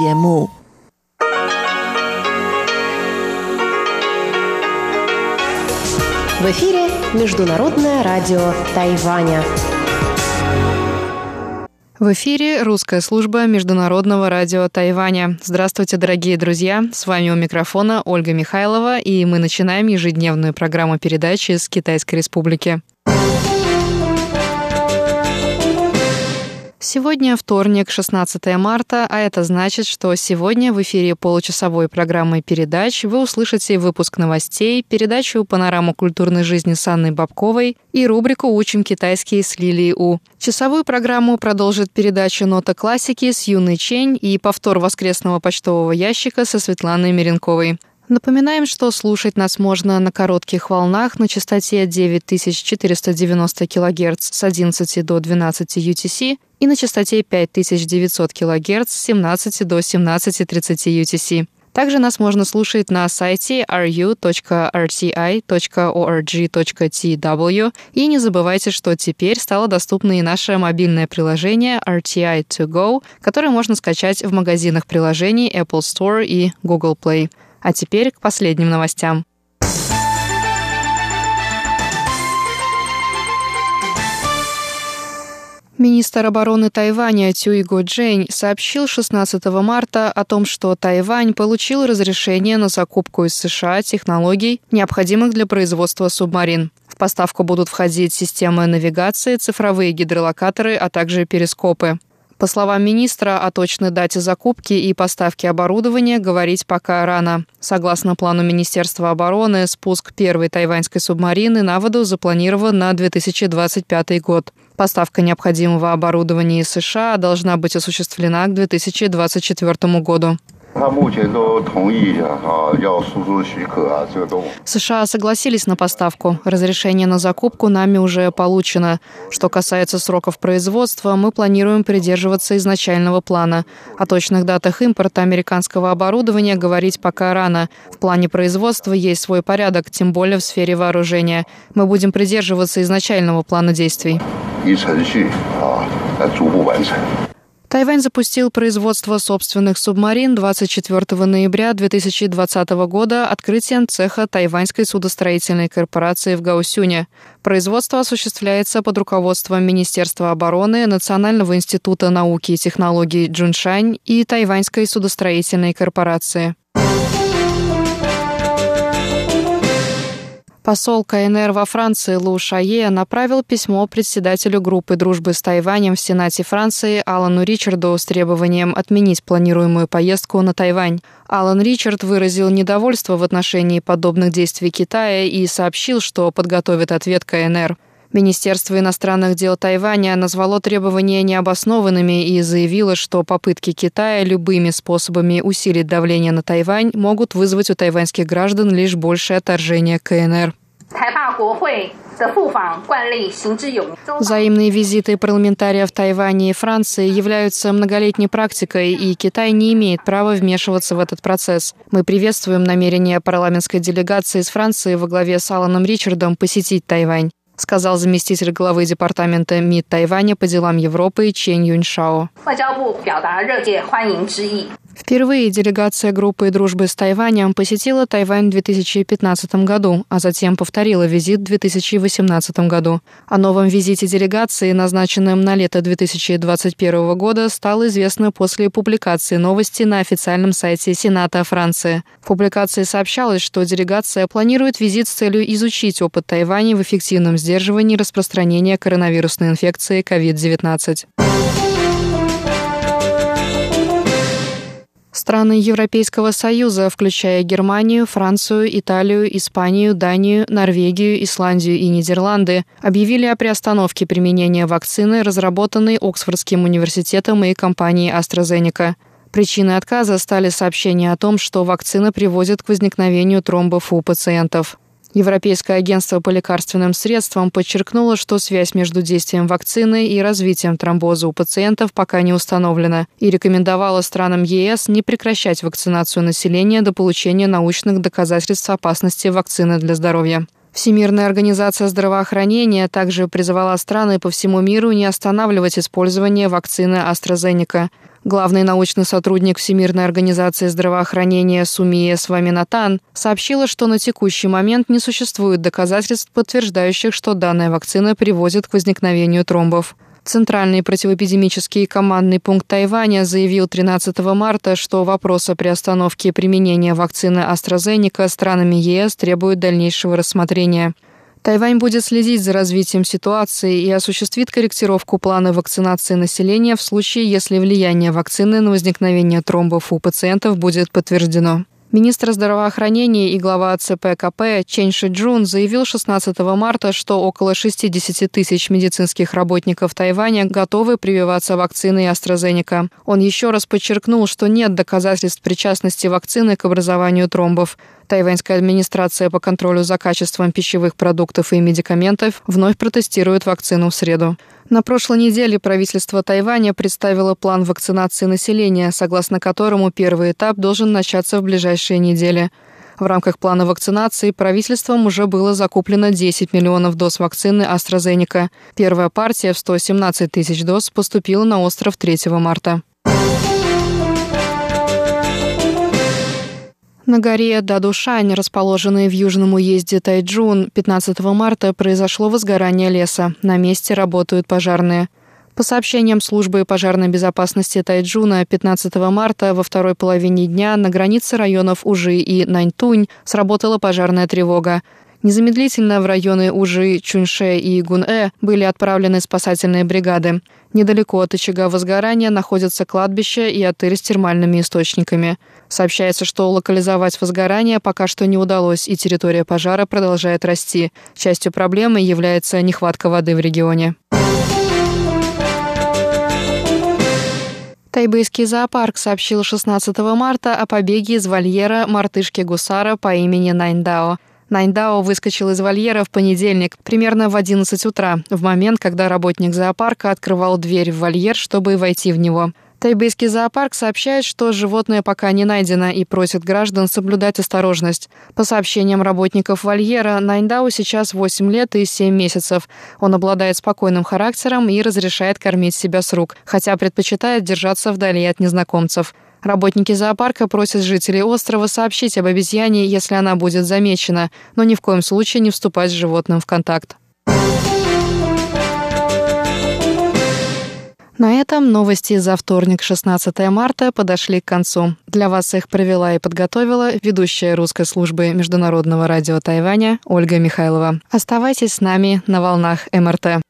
节目。В эфире Международное радио Тайваня. В эфире русская служба Международного радио Тайваня. Здравствуйте, дорогие друзья! С вами у микрофона Ольга Михайлова, и мы начинаем ежедневную программу передачи с Китайской Республики. Сегодня вторник, 16 марта, а это значит, что сегодня в эфире получасовой программы передач вы услышите выпуск новостей, передачу «Панораму культурной жизни» с Анной Бабковой и рубрику «Учим китайский» с Лилией У. Часовую программу продолжит передача «Нота классики» с Юной Чень и повтор воскресного почтового ящика со Светланой Меренковой. Напоминаем, что слушать нас можно на коротких волнах на частоте 9490 кГц с 11 до 12 UTC и на частоте 5900 кГц с 17 до 17.30 UTC. Также нас можно слушать на сайте ru.rti.org.tw. И не забывайте, что теперь стало доступно и наше мобильное приложение RTI To Go, которое можно скачать в магазинах приложений Apple Store и Google Play. А теперь к последним новостям. Министр обороны Тайваня Тюйго Джень сообщил 16 марта о том, что Тайвань получил разрешение на закупку из США технологий, необходимых для производства субмарин. В поставку будут входить системы навигации, цифровые гидролокаторы, а также перископы. По словам министра, о точной дате закупки и поставки оборудования говорить пока рано. Согласно плану Министерства обороны, спуск первой тайваньской субмарины на воду запланирован на 2025 год. Поставка необходимого оборудования из США должна быть осуществлена к 2024 году. США согласились на поставку. Разрешение на закупку нами уже получено. Что касается сроков производства, мы планируем придерживаться изначального плана. О точных датах импорта американского оборудования говорить пока рано. В плане производства есть свой порядок, тем более в сфере вооружения. Мы будем придерживаться изначального плана действий. Тайвань запустил производство собственных субмарин 24 ноября 2020 года открытием цеха Тайваньской судостроительной корпорации в Гаусюне. Производство осуществляется под руководством Министерства обороны, Национального института науки и технологий Джуншань и Тайваньской судостроительной корпорации. Посол КНР во Франции Лу Шае направил письмо председателю группы дружбы с Тайванем в Сенате Франции Алану Ричарду с требованием отменить планируемую поездку на Тайвань. Алан Ричард выразил недовольство в отношении подобных действий Китая и сообщил, что подготовит ответ КНР. Министерство иностранных дел Тайваня назвало требования необоснованными и заявило, что попытки Китая любыми способами усилить давление на Тайвань могут вызвать у тайваньских граждан лишь большее отторжение КНР. Взаимные визиты парламентариев Тайваня и Франции являются многолетней практикой, и Китай не имеет права вмешиваться в этот процесс. Мы приветствуем намерение парламентской делегации из Франции во главе с Аланом Ричардом посетить Тайвань сказал заместитель главы департамента МИД Тайваня по делам Европы Чен Юньшао. Впервые делегация группы дружбы с Тайванем посетила Тайвань в 2015 году, а затем повторила визит в 2018 году. О новом визите делегации, назначенном на лето 2021 года, стало известно после публикации новости на официальном сайте Сената Франции. В публикации сообщалось, что делегация планирует визит с целью изучить опыт Тайваня в эффективном сдерживании распространения коронавирусной инфекции COVID-19. Страны Европейского Союза, включая Германию, Францию, Италию, Испанию, Данию, Норвегию, Исландию и Нидерланды, объявили о приостановке применения вакцины, разработанной Оксфордским университетом и компанией AstraZeneca. Причиной отказа стали сообщения о том, что вакцина приводит к возникновению тромбов у пациентов. Европейское агентство по лекарственным средствам подчеркнуло, что связь между действием вакцины и развитием тромбоза у пациентов пока не установлена и рекомендовало странам ЕС не прекращать вакцинацию населения до получения научных доказательств опасности вакцины для здоровья. Всемирная организация здравоохранения также призвала страны по всему миру не останавливать использование вакцины AstraZeneca. Главный научный сотрудник Всемирной организации здравоохранения Сумия Сваминатан сообщила, что на текущий момент не существует доказательств, подтверждающих, что данная вакцина приводит к возникновению тромбов. Центральный противоэпидемический командный пункт Тайваня заявил 13 марта, что вопрос о приостановке применения вакцины AstraZeneca странами ЕС требует дальнейшего рассмотрения. Тайвань будет следить за развитием ситуации и осуществит корректировку плана вакцинации населения в случае, если влияние вакцины на возникновение тромбов у пациентов будет подтверждено. Министр здравоохранения и глава ЦПКП Чен Шиджун заявил 16 марта, что около 60 тысяч медицинских работников Тайваня готовы прививаться вакциной AstraZeneca. Он еще раз подчеркнул, что нет доказательств причастности вакцины к образованию тромбов. Тайваньская администрация по контролю за качеством пищевых продуктов и медикаментов вновь протестирует вакцину в среду. На прошлой неделе правительство Тайваня представило план вакцинации населения, согласно которому первый этап должен начаться в ближайшие недели. В рамках плана вакцинации правительством уже было закуплено 10 миллионов доз вакцины AstraZeneca. Первая партия в 117 тысяч доз поступила на остров 3 марта. На горе Дадушань, расположенной в южном уезде Тайджун, 15 марта произошло возгорание леса. На месте работают пожарные. По сообщениям службы пожарной безопасности Тайджуна, 15 марта во второй половине дня на границе районов Ужи и Наньтунь сработала пожарная тревога. Незамедлительно в районы Ужи, Чунше и Гун-э были отправлены спасательные бригады. Недалеко от очага возгорания находятся кладбище и отель с термальными источниками. Сообщается, что локализовать возгорание пока что не удалось, и территория пожара продолжает расти. Частью проблемы является нехватка воды в регионе. Тайбэйский зоопарк сообщил 16 марта о побеге из вольера мартышки-гусара по имени Найндао. Найндао выскочил из вольера в понедельник, примерно в 11 утра, в момент, когда работник зоопарка открывал дверь в вольер, чтобы войти в него. Тайбэйский зоопарк сообщает, что животное пока не найдено и просит граждан соблюдать осторожность. По сообщениям работников вольера, Найндау сейчас 8 лет и 7 месяцев. Он обладает спокойным характером и разрешает кормить себя с рук, хотя предпочитает держаться вдали от незнакомцев. Работники зоопарка просят жителей острова сообщить об обезьяне, если она будет замечена, но ни в коем случае не вступать с животным в контакт. На этом новости за вторник, 16 марта, подошли к концу. Для вас их провела и подготовила ведущая русской службы Международного радио Тайваня Ольга Михайлова. Оставайтесь с нами на волнах МРТ.